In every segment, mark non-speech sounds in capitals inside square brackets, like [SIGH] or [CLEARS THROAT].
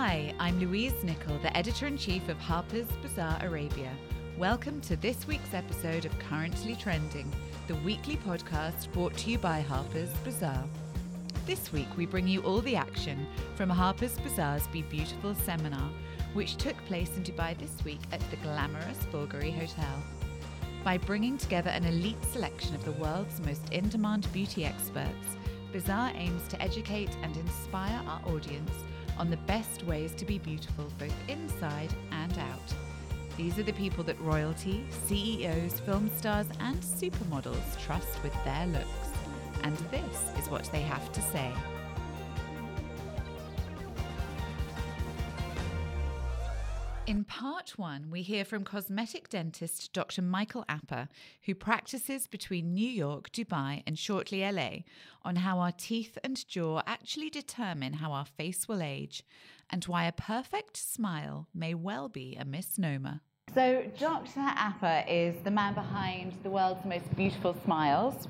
Hi, I'm Louise Nichol, the editor in chief of Harper's Bazaar Arabia. Welcome to this week's episode of Currently Trending, the weekly podcast brought to you by Harper's Bazaar. This week, we bring you all the action from Harper's Bazaar's Be Beautiful seminar, which took place in Dubai this week at the glamorous Bulgari Hotel. By bringing together an elite selection of the world's most in demand beauty experts, Bazaar aims to educate and inspire our audience on the best ways to be beautiful both inside and out. These are the people that royalty, CEOs, film stars, and supermodels trust with their looks. And this is what they have to say. In part one, we hear from cosmetic dentist Dr. Michael Apa, who practices between New York, Dubai, and shortly LA, on how our teeth and jaw actually determine how our face will age, and why a perfect smile may well be a misnomer. So, Dr. Apa is the man behind the world's most beautiful smiles.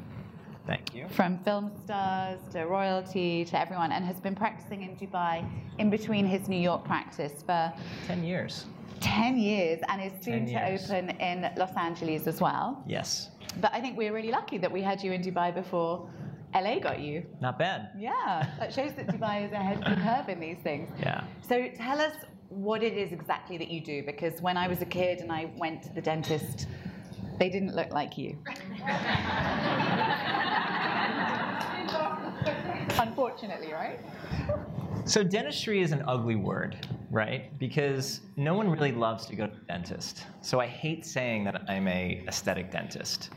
Thank you. From film stars to royalty to everyone, and has been practicing in Dubai in between his New York practice for 10 years. 10 years and is soon to open in Los Angeles as well. Yes. But I think we're really lucky that we had you in Dubai before LA got you. Not bad. Yeah, that shows that Dubai is ahead of the curve in these things. Yeah. So tell us what it is exactly that you do because when I was a kid and I went to the dentist, they didn't look like you. [LAUGHS] Unfortunately, right? So, dentistry is an ugly word, right? Because no one really loves to go to the dentist. So, I hate saying that I'm a aesthetic dentist.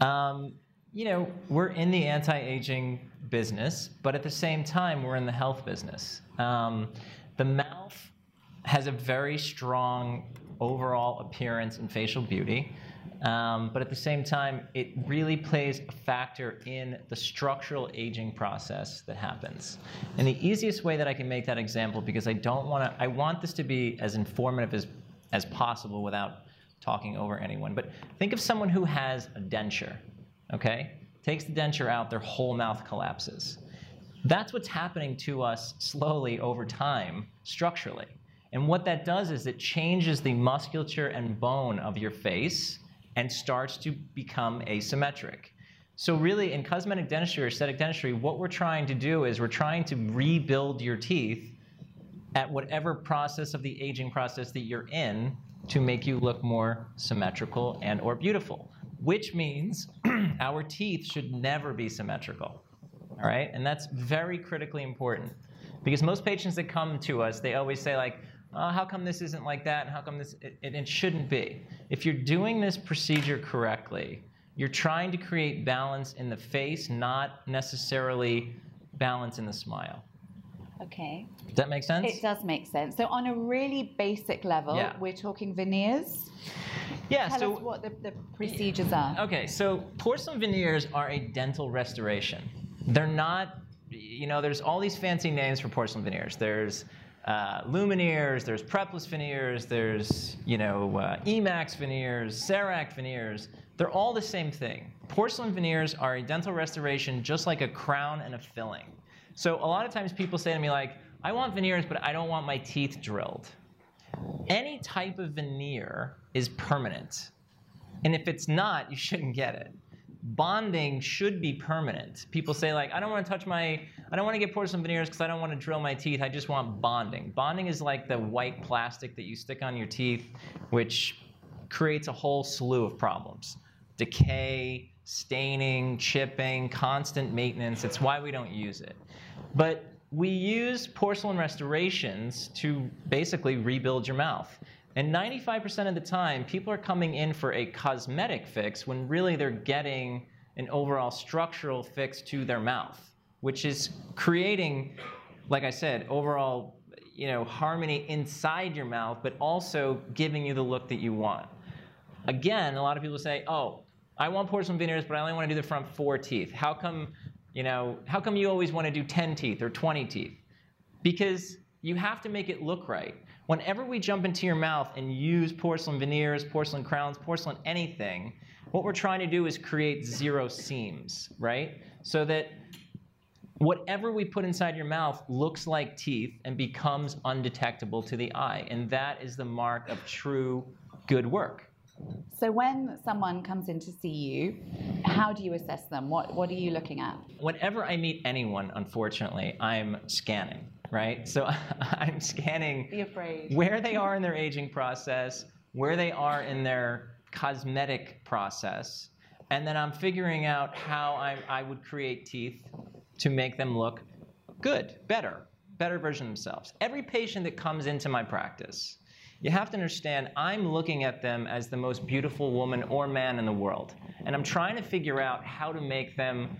Um, you know, we're in the anti aging business, but at the same time, we're in the health business. Um, the mouth has a very strong overall appearance and facial beauty. Um, but at the same time, it really plays a factor in the structural aging process that happens. And the easiest way that I can make that example, because I don't want to, I want this to be as informative as, as possible without talking over anyone. But think of someone who has a denture, okay? Takes the denture out, their whole mouth collapses. That's what's happening to us slowly over time, structurally. And what that does is it changes the musculature and bone of your face and starts to become asymmetric. So, really, in cosmetic dentistry or aesthetic dentistry, what we're trying to do is we're trying to rebuild your teeth at whatever process of the aging process that you're in to make you look more symmetrical and or beautiful which means [CLEARS THROAT] our teeth should never be symmetrical all right and that's very critically important because most patients that come to us they always say like uh, how come this isn't like that and how come this it, it, shouldn't be if you're doing this procedure correctly you're trying to create balance in the face not necessarily balance in the smile Okay. does that make sense It does make sense. So, on a really basic level, Yeah. we're talking veneers. yeah Tell so us what the, the procedures are. Okay, so porcelain veneers are a dental restoration. They're not, you know, there's all these fancy names for porcelain veneers. There's uh, lumineers, there's prepless veneers, there's, you know, uh, Emax veneers, CEREC veneers. They're all the same thing. Porcelain veneers are a dental restoration just like a crown and a filling. So a lot of times people say to me, like, I want veneers, but I don't want my teeth drilled. Any type of veneer is permanent. And if it's not, you shouldn't get it. Bonding should be permanent. People say like, I don't want to touch my, I don't want to get porcelain veneers because I don't want to drill my teeth. I just want bonding. Bonding is like the white plastic that you stick on your teeth, which creates a whole slew of problems. Decay, staining, chipping, constant maintenance. It's why we don't use it. But we use porcelain restorations to basically rebuild your mouth. And 95% of the time, people are coming in for a cosmetic fix when really they're getting an overall structural fix to their mouth, which is creating, like I said, overall you know, harmony inside your mouth, but also giving you the look that you want. Again, a lot of people say, oh, I want porcelain veneers, but I only want to do the front four teeth. How come, you know, how come you always want to do 10 teeth or 20 teeth? Because you have to make it look right. Whenever we jump into your mouth and use porcelain veneers, porcelain crowns, porcelain anything, what we're trying to do is create zero seams, right? So that whatever we put inside your mouth looks like teeth and becomes undetectable to the eye. And that is the mark of true good work. So when someone comes in to see you, how do you assess them? What, what are you looking at? Whenever I meet anyone, unfortunately, I'm scanning, right? So [LAUGHS] I'm scanning Be afraid. where they are in their aging process, where they are in their cosmetic process, and then I'm figuring out how I, I would create teeth to make them look good, better, better version of themselves. Every patient that comes into my practice, you have to understand I'm looking at them as the most beautiful woman or man in the world. And I'm trying to figure out how to make them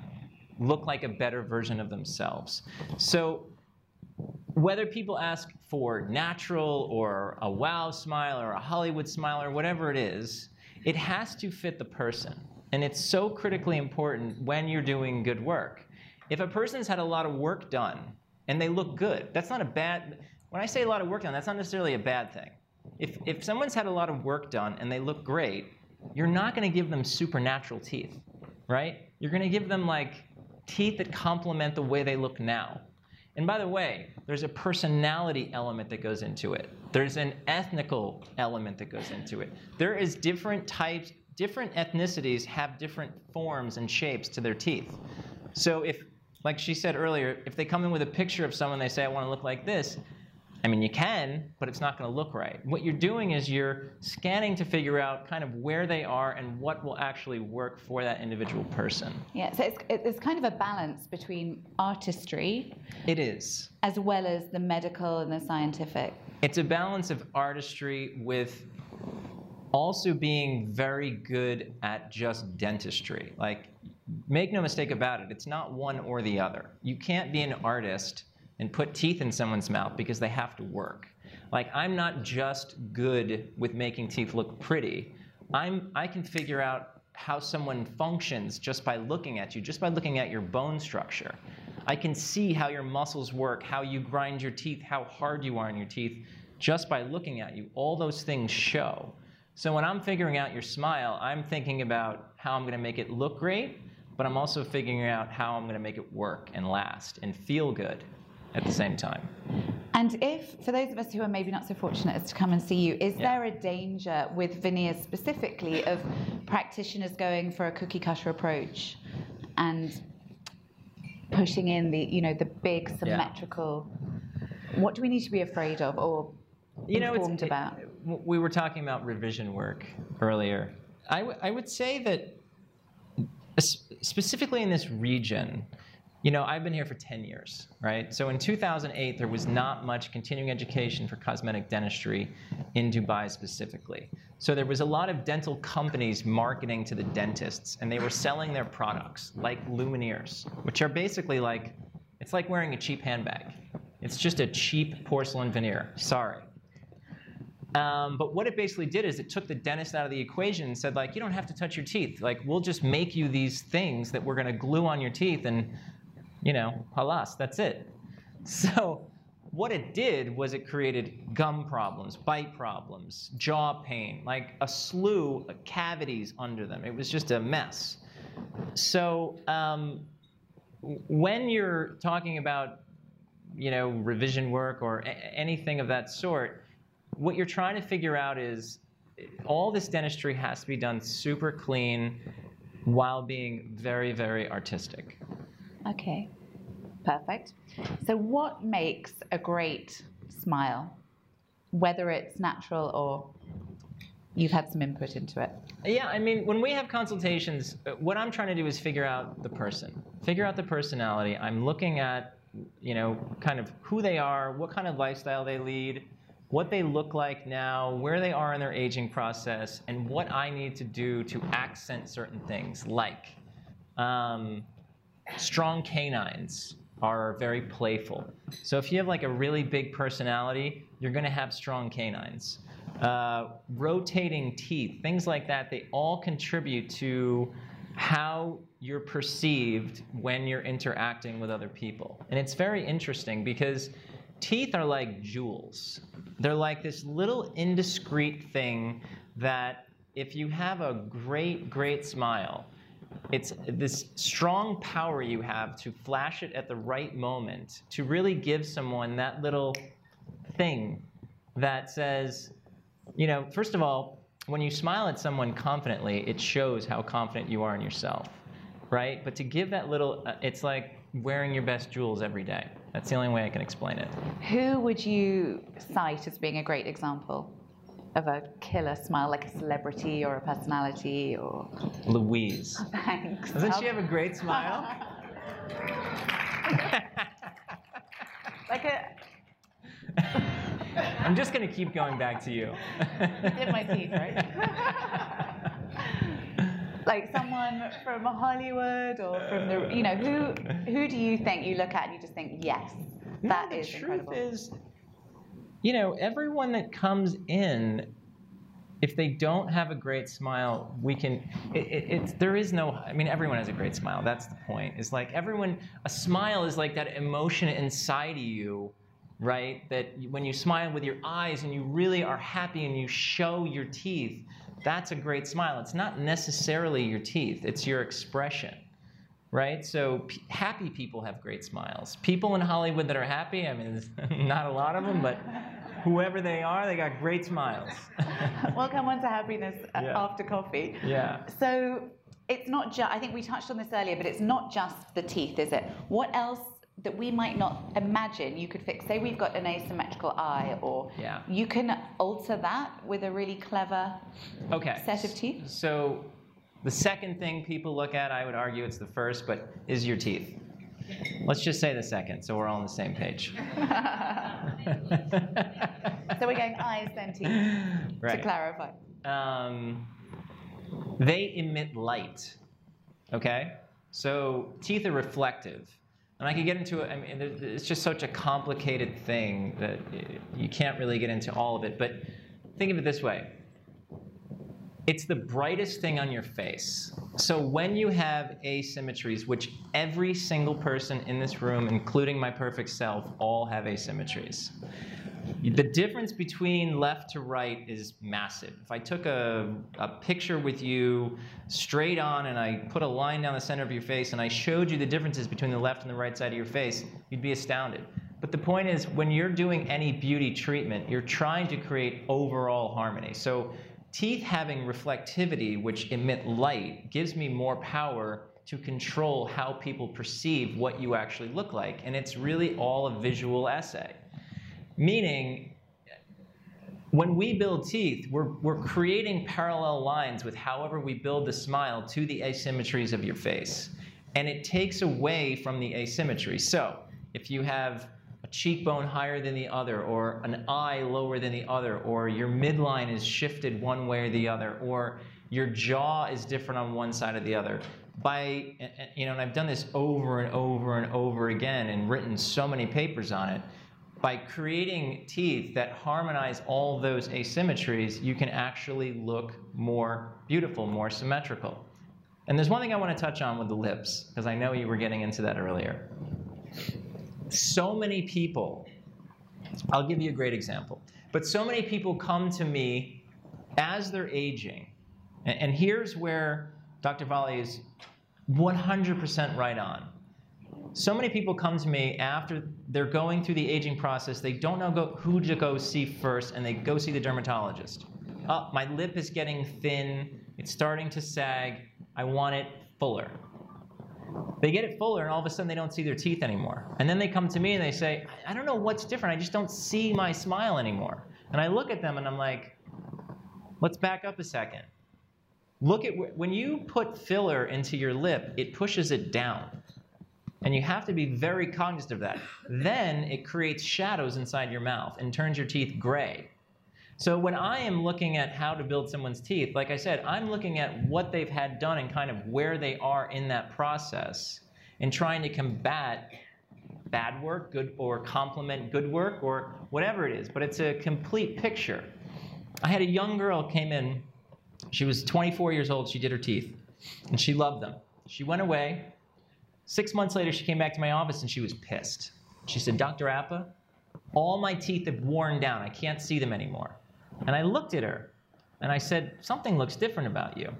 look like a better version of themselves. So whether people ask for natural or a wow smile or a Hollywood smile or whatever it is, it has to fit the person. And it's so critically important when you're doing good work. If a person's had a lot of work done and they look good, that's not a bad, when I say a lot of work done, that's not necessarily a bad thing. If, if someone's had a lot of work done and they look great, you're not going to give them supernatural teeth, right? You're going to give them like teeth that complement the way they look now. And by the way, there's a personality element that goes into it. There's an ethnical element that goes into it. There is different types, different ethnicities have different forms and shapes to their teeth. So if like she said earlier, if they come in with a picture of someone, they say, I want to look like this, I mean, you can, but it's not going to look right. What you're doing is you're scanning to figure out kind of where they are and what will actually work for that individual person. Yeah, so it's, it's kind of a balance between artistry. It is. As well as the medical and the scientific. It's a balance of artistry with also being very good at just dentistry. Like, make no mistake about it, it's not one or the other. You can't be an artist and put teeth in someone's mouth because they have to work. Like, I'm not just good with making teeth look pretty. I'm, I can figure out how someone functions just by looking at you, just by looking at your bone structure. I can see how your muscles work, how you grind your teeth, how hard you are on your teeth, just by looking at you. All those things show. So when I'm figuring out your smile, I'm thinking about how I'm going to make it look great, but I'm also figuring out how I'm going to make it work and last and feel good at the same time. And if, for those of us who are maybe not so fortunate as to come and see you, is yeah. there a danger with veneers specifically of practitioners going for a cookie cutter approach and pushing in the, you know, the big symmetrical? Yeah. What do we need to be afraid of or you know, informed about? It, we were talking about revision work earlier. I, I would say that specifically in this region, you know, I've been here for 10 years, right? So in 2008, there was not much continuing education for cosmetic dentistry in Dubai specifically. So there was a lot of dental companies marketing to the dentists, and they were selling their products, like Lumineers, which are basically like, it's like wearing a cheap handbag. It's just a cheap porcelain veneer. Sorry. Um, but what it basically did is it took the dentist out of the equation and said, like, you don't have to touch your teeth. Like, we'll just make you these things that we're going to glue on your teeth, and, you know, halas, that's it. [LAUGHS] So what it did was it created gum problems, bite problems, jaw pain, like a slew of cavities under them. It was just a mess. So um, when you're talking about, you know, revision work or anything of that sort, what you're trying to figure out is all this dentistry has to be done super clean while being very, very artistic. Okay, perfect. So, what makes a great smile, whether it's natural or you've had some input into it? Yeah, I mean, when we have consultations, uh, what I'm trying to do is figure out the person, figure out the personality. I'm looking at, you know, kind of who they are, what kind of lifestyle they lead what they look like now, where they are in their aging process, and what I need to do to accent certain things, like um, strong canines are very playful. So if you have like a really big personality, you're going to have strong canines. Uh, rotating teeth, things like that, they all contribute to how you're perceived when you're interacting with other people. And it's very interesting because teeth are like jewels. They're like this little indiscreet thing that if you have a great, great smile, it's this strong power you have to flash it at the right moment to really give someone that little thing that says, you know, first of all, when you smile at someone confidently, it shows how confident you are in yourself, right? But to give that little, uh, it's like wearing your best jewels every day. That's the only way I can explain it. Who would you cite as being a great example of a killer smile, like a celebrity or a personality or? Louise. [LAUGHS] Thanks. Doesn't she have a great smile? like a. [LAUGHS] I'm just going to keep going back to you. did my teeth, right? [LAUGHS] like someone from Hollywood or from the, you know, who who do you think you look at and you just think, yes, that no, is the incredible. truth is, you know, everyone that comes in, if they don't have a great smile, we can. It, it, there is no. I mean, everyone has a great smile. That's the point. It's like everyone. A smile is like that emotion inside of you right? That when you smile with your eyes and you really are happy and you show your teeth, that's a great smile. It's not necessarily your teeth, it's your expression, right? So p- happy people have great smiles. People in Hollywood that are happy, I mean, [LAUGHS] not a lot of them, but [LAUGHS] whoever they are, they got great smiles. [LAUGHS] we'll come on to happiness uh, Yeah. after coffee. yeah. So it's not just, I think we touched on this earlier, but it's not just the teeth, is it? What else that we might not imagine you could fix? Say we've got an asymmetrical eye, or Yeah. you can alter that with a really clever Okay. set of teeth? So the second thing people look at, I would argue it's the first, but is your teeth. Let's just say the second, so we're all on the same page. [LAUGHS] So we're going eyes, then teeth, to clarify. um, they emit light. Okay? So teeth are reflective. And I could get into it, I mean, it's just such a complicated thing that you can't really get into all of it. But think of it this way it's the brightest thing on your face. So when you have asymmetries, which every single person in this room, including my perfect self, all have asymmetries. The difference between left to right is massive. If I took a, a picture with you straight on and I put a line down the center of your face and I showed you the differences between the left and the right side of your face, you'd be astounded. But the point is, when you're doing any beauty treatment, you're trying to create overall harmony. So, teeth having reflectivity, which emit light, gives me more power to control how people perceive what you actually look like. And it's really all a visual essay. Meaning, when we build teeth, we're, we're creating parallel lines with however we build the smile to the asymmetries of your face. And it takes away from the asymmetry. So, if you have cheekbone higher than the other, or an eye lower than the other, or your midline is shifted one way or the other, or your jaw is different on one side or the other, by, you know, and I've done this over and over and over again and written so many papers on it by creating teeth that harmonize all those asymmetries, you can actually look more beautiful, more symmetrical. And there's one thing I want to touch on with the lips, because I know you were getting into that earlier. So many people, I'll give you a great example, but so many people come to me as they're aging. And, and here's where Dr. Valley is 100% right on so many people come to me after they're going through the aging process they don't know go, who to go see first and they go see the dermatologist oh, my lip is getting thin it's starting to sag i want it fuller they get it fuller and all of a sudden they don't see their teeth anymore. And then they come to me and they say i don't know what's different. I just don't see my smile anymore. And i look at them and i'm like let's back up a second. Look at wh- when you put filler into your lip it pushes it down. And you have to be very cognizant of that. Then it creates shadows inside your mouth and turns your teeth gray. So when I am looking at how to build someone's teeth, like I said, I'm looking at what they've had done and kind of where they are in that process and trying to combat bad work, good or complement good work or whatever it is, but it's a complete picture. I had a young girl came in. She was 24 years old. She did her teeth, and she loved them. She went away. Six months later, she came back to my office and she was pissed. She said, Dr. Apa, all my teeth have worn down. I can't see them anymore. And I looked at her and I said, Something looks different about you.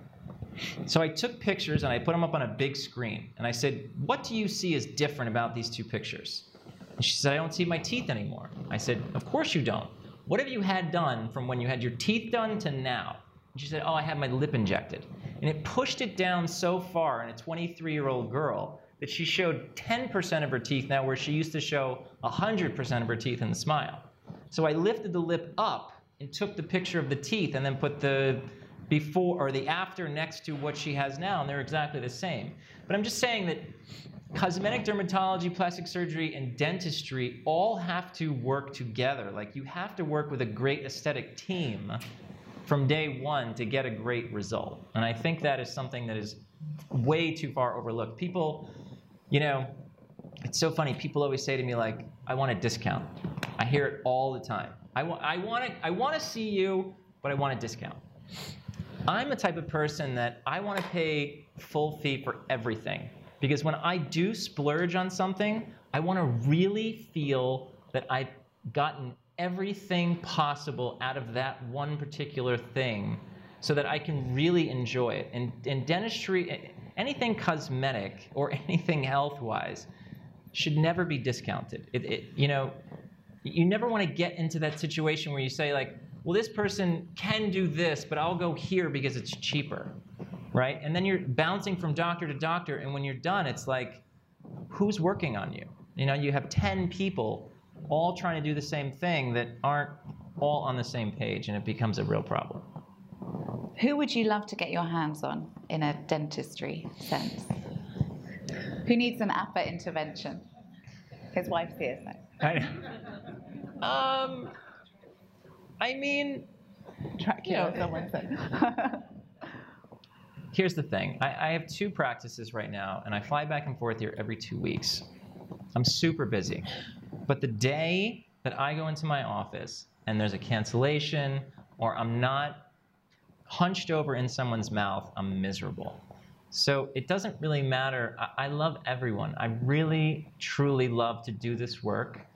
So I took pictures and I put them up on a big screen. And I said, What do you see as different about these two pictures? And she said, I don't see my teeth anymore. I said, Of course you don't. What have you had done from when you had your teeth done to now? And she said, Oh, I had my lip injected. And it pushed it down so far in a 23 year old girl that she showed 10% of her teeth now, where she used to show 100% of her teeth in the smile. So I lifted the lip up and took the picture of the teeth and then put the before or the after next to what she has now, and they're exactly the same. But I'm just saying that cosmetic dermatology, plastic surgery, and dentistry all have to work together. Like you have to work with a great aesthetic team from day one to get a great result. And I think that is something that is way too far overlooked. People, you know, it's so funny. People always say to me like, "I want a discount." I hear it all the time. I, I want to I want to see you, but I want a discount. I'm the type of person that I want to pay full fee for everything because when I do splurge on something, I want to really feel that I've gotten everything possible out of that one particular thing so that I can really enjoy it. And, and dentistry, anything cosmetic or [LAUGHS] anything health wise, should never be discounted. It, it, you know, you never want to get into that situation where you say, like, well, this person can do this, but I'll go here because it's cheaper, right? And then you're bouncing from doctor to doctor, and when you're done, it's like, who's working on you? You know, you have 10 people all trying to do the same thing that aren't all on the same page, and it becomes a real problem. Who would you love to get your hands on in a dentistry sense? Who needs an Apa intervention? His wife's here, so. I, um, I mean, Dracula, You know, someone said. [LAUGHS] here's the thing I, I have two practices right now, and I fly back and forth here every two weeks. I'm super busy. But the day that I go into my office and there's a cancellation or I'm not hunched over in someone's mouth, I'm miserable. So it doesn't really matter. I, I love everyone. I really, truly love to do this work.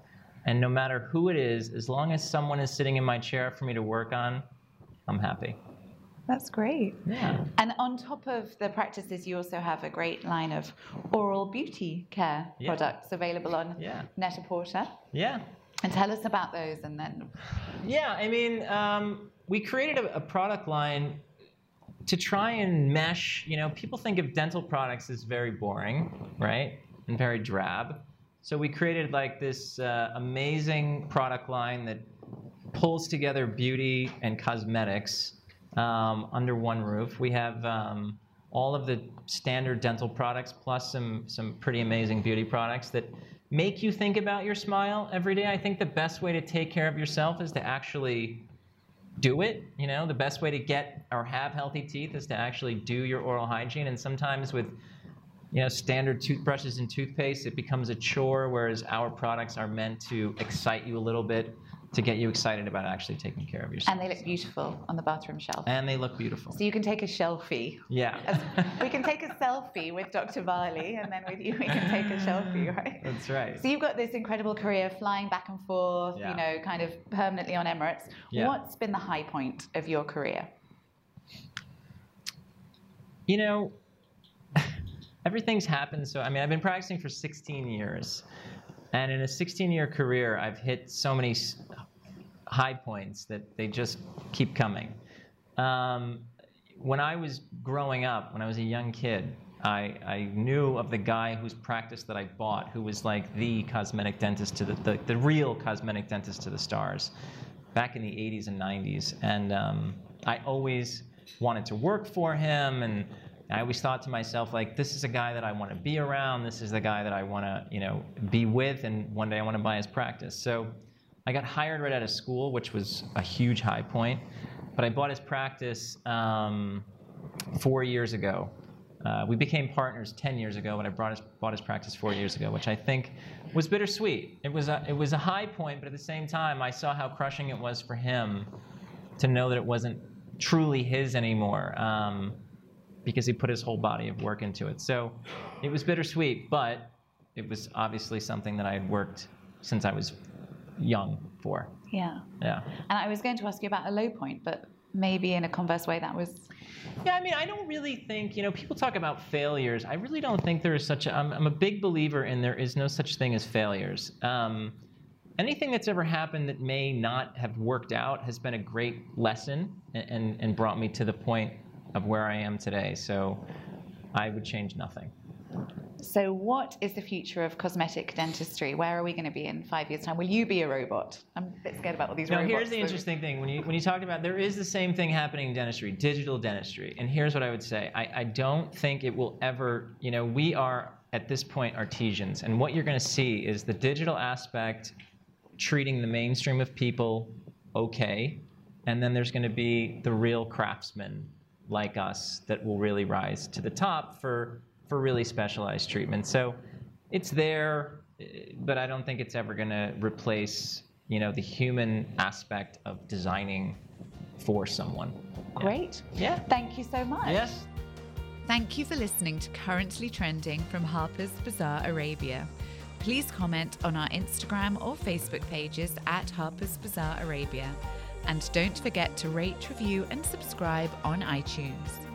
And no matter who it is, as long as someone is sitting in my chair for me to work on, I'm happy. That's great. Yeah. And on top of the practices, you also have a great line of oral beauty care Yeah. products available on Yeah. Net-a-Porter. Yeah. And tell us about those and then Yeah, I mean, um, we created a, a product line to try and mesh. You know, people think of dental products as very boring, right, and very drab. So we created like this uh, amazing product line that pulls together beauty and cosmetics um, under one roof. We have um, all of the standard dental products plus some some pretty amazing beauty products that make you think about your smile every day. I think the best way to take care of yourself is to actually do it. You know, the best way to get or have healthy teeth is to actually do your oral hygiene. And sometimes with you know standard toothbrushes and toothpaste, it becomes a chore. Whereas our products are meant to excite you a little bit, to get you excited about actually taking care of yourself. and they look beautiful on the bathroom shelf. And they look beautiful. So you can take a selfie. Yeah. We can take a selfie with Dr. Varley, and then with you we can take a selfie, right? That's right. So you've got this incredible career flying back and forth, Yeah. you know, kind of permanently on Emirates. Yeah. What's been the high point of your career? You know, everything's happened. So, I mean, I've been practicing for 16 years. And in a 16 year career, I've hit so many high points that they just keep coming. Um, when I was growing up, when I was a young kid, I, I knew of the guy whose practice that I bought, who was like the cosmetic dentist to the, the, the real cosmetic dentist to the stars back in the 80s and 90s. And um, I always wanted to work for him. And I always thought to myself, like, this is a guy that I want to be around. This is the guy that I want to, you know, be with. And one day I want to buy his practice. So I got hired right out of school, which was a huge high point. But I bought his practice um, four years ago. Uh, we became partners 10 years ago, but I his, bought his practice four years ago, which I think was bittersweet. It was, a, it was a high point, but at the same time, I saw how crushing it was for him to know that it wasn't truly his anymore um, because he put his whole body of work into it. So it was bittersweet, but it was obviously something that I had worked since I was young for. Yeah. Yeah. And I was going to ask you about a low point, but maybe in a converse way that was yeah, I mean, I don't really think, you know, people talk about failures. I really don't think there is such a, I'm, I'm a big believer in there is no such thing as failures. Um, anything that's ever happened that may not have worked out has been a great lesson and, and, and brought me to the point of where I am today. So I would change nothing. So, what is the future of cosmetic dentistry? Where are we going to be in five years' time? Will you be a robot? I'm a bit scared about all these now, robots. here's the interesting thing. When you when you talk about there is the same thing happening in dentistry, digital dentistry. And here's what I would say. I, I don't think it will ever, you know, we are at this point artisans. And what you're going to see is the digital aspect treating the mainstream of people okay. And then there's going to be the real craftsmen like us that will really rise to the top for for really specialized treatment. So it's there, but I don't think it's ever going to replace, you know, the human aspect of designing for someone. Yeah. Great. Yeah. Thank you so much. Yes. Thank you for listening to Currently Trending from Harper's Bazaar Arabia. Please comment on our Instagram or Facebook pages at Harper's Bazaar Arabia. And don't forget to rate, review, and subscribe on iTunes.